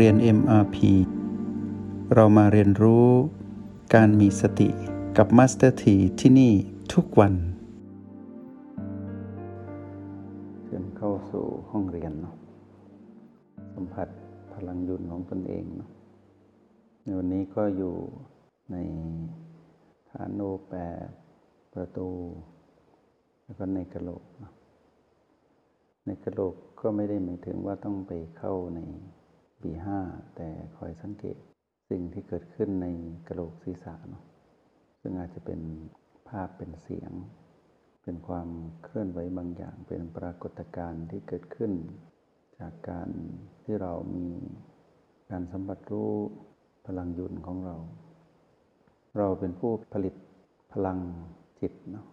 เรียน MRP เรามาเรียนรู้การมีสติกับ Master T ที่ที่นี่ทุกวันเชิญเข้าสู่ห้องเรียนเนาะสัมผัสพลังยุนของตนเองเนาะในวันนี้ก็อยู่ในฐานโอแปดประตู แล้วก็ในกระโหลก ในกระโหลกก็ไม่ได้หมายถึงว่าต้องไปเข้าใน บีห้าแต่คอยสังเกตสิ่งที่เกิดขึ้นในกระโหลกศีรษะเนาะซึ่งอาจจะเป็นภาพเป็นเสียง เป็นความเคลื่อนไหวบางอย่าง เป็นปรากฏการณ์ที่เกิดขึ้น จากการที่เรามีการสัมผัสรู้พลังยุนของเรา เราเป็นผู้ผลิตพลังจิตเนาะ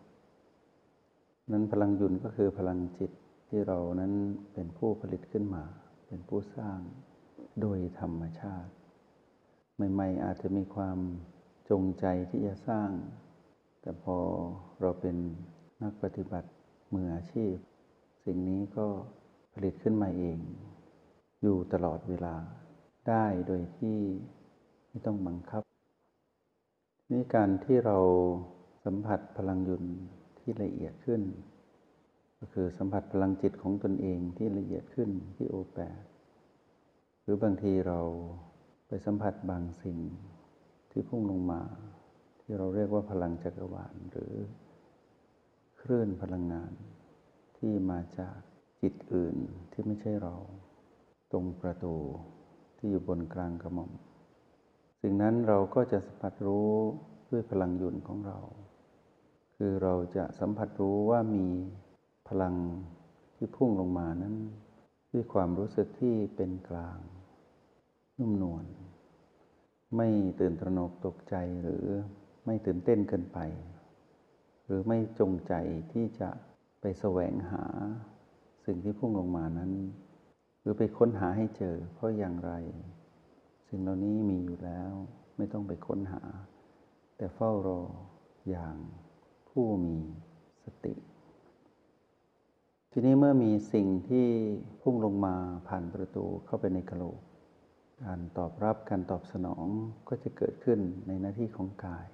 นั้นพลังยุนก็คือพลังจิตที่เรานั้นเป็นผู้ผลิตขึ้นมา เป็นผู้สร้าง โดยธรรมชาติ ใหม่ ๆ อาจจะมีความจงใจที่จะสร้าง แต่พอเราเป็นนักปฏิบัติมืออาชีพ สิ่งนี้ก็ผลิตขึ้นมาเอง อยู่ตลอดเวลาได้โดยที่ไม่ต้องบังคับ นี่การที่เราสัมผัสพลังยุนที่ละเอียดขึ้น ก็คือสัมผัสพลังจิตของตนเองที่ละเอียดขึ้นที่โอแปด หรือบางทีเราไปสัมผัสบางสิ่งที่พุ่งลงมา ที่เราเรียกว่าพลังจักรวาลหรือคลื่นพลังงานที่มาจากจิตอื่นที่ไม่ใช่เรา ตรงประตูที่อยู่บนกลางกระหม่อม สิ่งนั้นเราก็จะสัมผัสรู้ด้วยพลังยุนของเรา คือเราจะสัมผัสรู้ว่ามีพลังที่พุ่งลงมานั้น ด้วยความรู้สึกที่เป็นกลาง นุ่มนวลไม่ตื่นตระหนกตกใจหรือไม่ตื่นเต้นเกินไป หรือไม่จงใจที่จะไปแสวงหาสิ่งที่พุ่งลงมานั้น หรือไปค้นหาให้เจอ เพราะอย่างไร สิ่งเหล่านี้มีอยู่แล้ว ไม่ต้องไปค้นหา แต่เฝ้ารออย่างผู้มีสติ ทีนี้เมื่อมีสิ่งที่พุ่งลงมาผ่านประตูเข้าไปในกะโหลก การตอบรับการตอบสนองก็จะเกิดขึ้นในหน้าที่ของกาย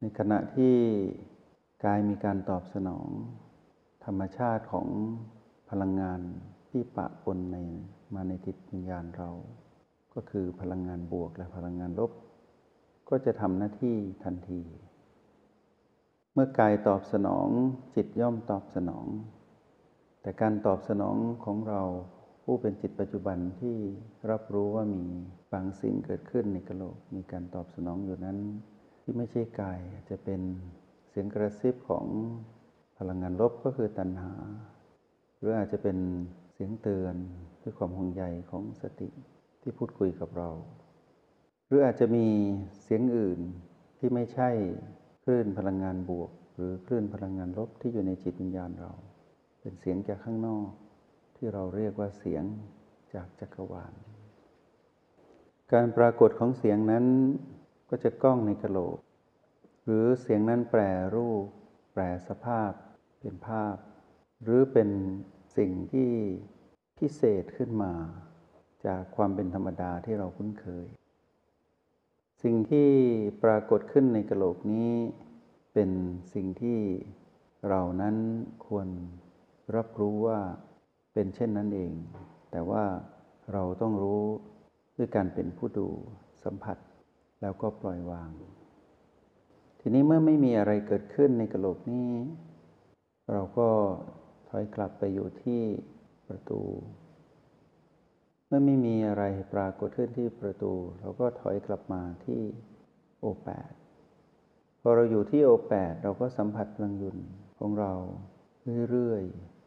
ในขณะที่กายมีการตอบสนอง ธรรมชาติของพลังงานที่ปะปนในมาในจิตวิญญาณเรา ก็คือพลังงานบวกและพลังงานลบ ก็จะทำหน้าที่ทันที เมื่อกายตอบสนองจิตย่อมตอบสนอง แต่การตอบสนองของเราผู้เป็นจิตปัจจุบันที่รับรู้ว่ามีบางสิ่งเกิดขึ้นในกะโหลก มีการตอบสนองอยู่นั้น ที่ไม่ใช่กายจะเป็นเสียงกระซิบของพลังงานลบก็คือตัณหา หรืออาจจะเป็นเสียงเตือนด้วยความห่วงใยของสติที่พูดคุยกับเรา หรืออาจจะมีเสียงอื่นที่ไม่ใช่คลื่นพลังงานบวก หรือคลื่นพลังงานลบที่อยู่ในจิตวิญญาณเรา เป็นเสียงจากข้างนอก ที่เราเรียกว่าเสียงจากจักรวาล การปรากฏของเสียงนั้นก็จะก้องในกระโหลก หรือเสียงนั้นแปรรูป แปรสภาพ เป็นภาพ หรือเป็นสิ่งที่พิเศษขึ้นมา จากความเป็นธรรมดาที่เราคุ้นเคย สิ่งที่ปรากฏขึ้นในกระโหลกนี้ เป็นสิ่งที่เรานั้นควร รับรู้ว่าเป็นเช่นนั้นเอง แต่ว่าเราต้องรู้ด้วยการเป็นผู้ดูสัมผัสแล้วก็ปล่อยวาง ทีนี้เมื่อไม่มีอะไรเกิดขึ้นในกระโหลกนี้ เราก็ถอยกลับไปอยู่ที่ประตู เมื่อไม่มีอะไรปรากฏขึ้นที่ประตู เราก็ถอยกลับมาที่โอแปดพอเราอยู่ที่โอแปดเราก็สัมผัสพลังยุนของเราเรื่อยๆ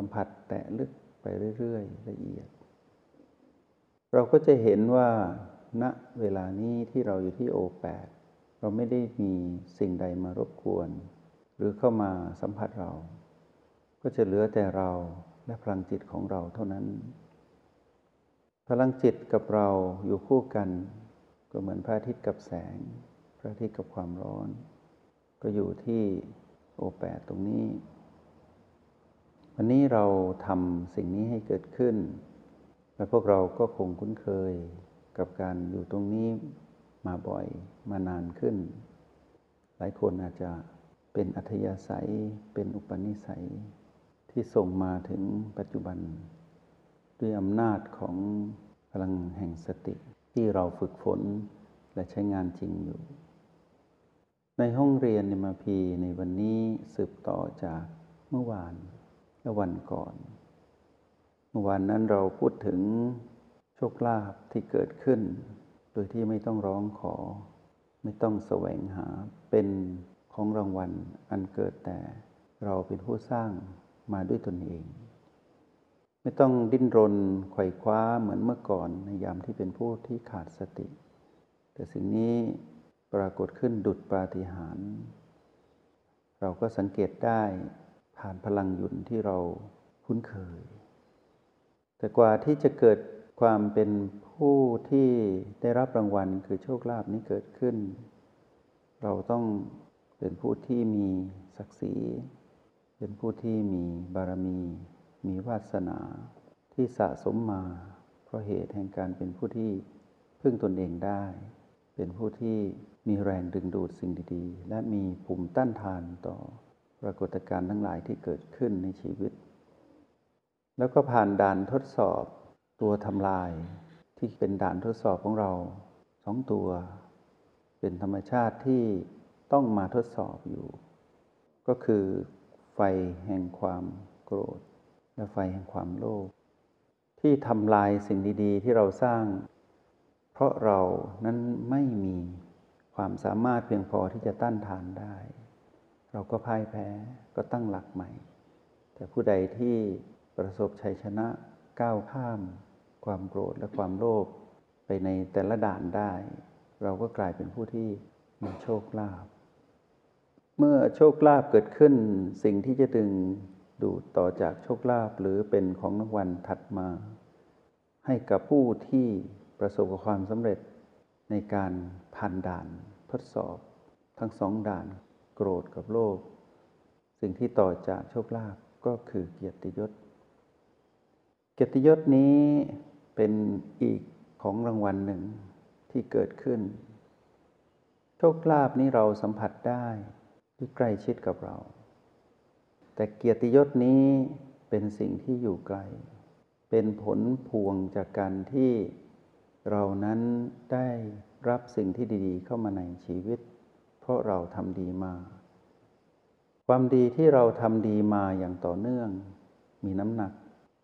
สัมผัสแตะลึกไปเรื่อยๆละเอียด เราก็จะเห็นว่าณเวลานี้ที่เราอยู่ที่โอแปดเราไม่ได้มีสิ่งใดมารบกวน หรือเข้ามาสัมผัสเรา ก็จะเหลือแต่เราและพลังจิตของเราเท่านั้น พลังจิตกับเราอยู่คู่กัน ก็เหมือนพระอาทิตย์กับแสง พระอาทิตย์กับความร้อน ก็อยู่ที่โอแปดตรงนี้ วันนี้เราทำสิ่งนี้ให้เกิดขึ้น และพวกเราก็คงคุ้นเคยกับการอยู่ตรงนี้มาบ่อยมานานขึ้น หลายคนอาจจะเป็นอัธยาศัยเป็นอุปนิสัย ที่ส่งมาถึงปัจจุบัน ด้วยอำนาจของพลังแห่งสติที่เราฝึกฝนและใช้งานจริงอยู่ ในห้องเรียนในมาพีในวันนี้สืบต่อจากเมื่อวาน และวันก่อน เมื่อวานนั้นเราพูดถึงโชคลาภที่เกิดขึ้น โดยที่ไม่ต้องร้องขอ ไม่ต้องแสวงหาเป็นของรางวัลอันเกิดแต่เราเป็นผู้สร้างมาด้วยตนเอง ไม่ต้องดิ้นรนไขว่คว้าเหมือนเมื่อก่อนในยามที่เป็นผู้ที่ขาดสติ แต่สิ่งนี้ปรากฏขึ้นดุดปาฏิหาริย์เราก็สังเกตได้ ผ่านพลังหยุนที่เราคุ้นเคย แต่กว่าที่จะเกิดความเป็นผู้ที่ได้รับรางวัลคือโชคลาภนี้เกิดขึ้น เราต้องเป็นผู้ที่มีศักดิ์ศรี เป็นผู้ที่มีบารมี มีวาสนาที่สะสมมา เพราะเหตุแห่งการเป็นผู้ที่พึ่งตนเองได้ เป็นผู้ที่มีแรงดึงดูดสิ่งดีๆ และมีภูมิต้านทานต่อ ปรากฏการณ์ทั้งหลายที่เกิดขึ้นในชีวิต แล้วก็ผ่านด่านทดสอบตัวทำลายที่เป็นด่านทดสอบของเราสองตัว เป็นธรรมชาติที่ต้องมาทดสอบอยู่ ก็คือไฟแห่งความโกรธ และไฟแห่งความโลภที่ทำลายสิ่งดีๆ ที่เราสร้าง เพราะเรานั้นไม่มีความสามารถเพียงพอที่จะต้านทานได้ เราก็พ่ายแพ้ก็ตั้งหลักใหม่ แต่ผู้ใดที่ประสบชัยชนะก้าวข้าม ความโกรธและความโลภไปในแต่ละด่านได้ เราก็กลายเป็นผู้ที่มีโชคลาภเมื่อโชคลาภเกิดขึ้นสิ่งที่จะดึงดูดต่อจากโชคลาภหรือเป็นของรางวัลถัดมา ให้กับผู้ที่ประสบกับความสำเร็จในการผ่านด่านทดสอบทั้งสองด่าน โกรธกับโลภสิ่งที่ต่อจากโชคลาภก็คือเกียรติยศ เกียรติยศนี้เป็นอีกของรางวัลหนึ่งที่เกิดขึ้น โชคลาภนี้เราสัมผัสได้ที่ใกล้ชิดกับเรา แต่เกียรติยศนี้เป็นสิ่งที่อยู่ไกล เป็นผลพวงจากการที่เรานั้นได้รับสิ่งที่ดี ๆ เข้ามาในชีวิต เพราะเราทำดีมา ความดีที่เราทำดีมาอย่างต่อเนื่อง มีน้ำหนัก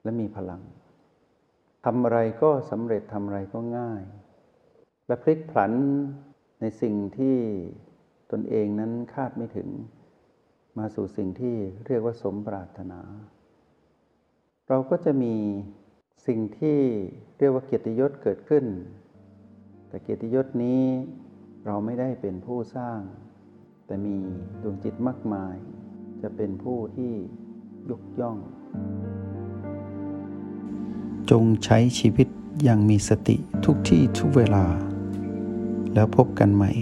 และมีพลังทำอะไรก็สำเร็จทำอะไรก็ง่าย และพลิกผลันในสิ่งที่ตนเองนั้นคาดไม่ถึง มาสู่สิ่งที่เรียกว่าสมปรารถนา เราก็จะมีสิ่งที่เรียกว่าเกียรติยศเกิดขึ้น แต่เกียรติยศนี้ เราไม่ได้เป็นผู้สร้าง แต่มีดวงจิตมากมาย จะเป็นผู้ที่ยกย่อง จงใช้ชีวิตอย่างมีสติทุกที่ทุกเวลา แล้วพบกันใหม่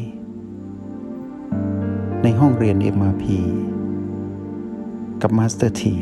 ในห้องเรียน MRP กับมาสเตอร์ที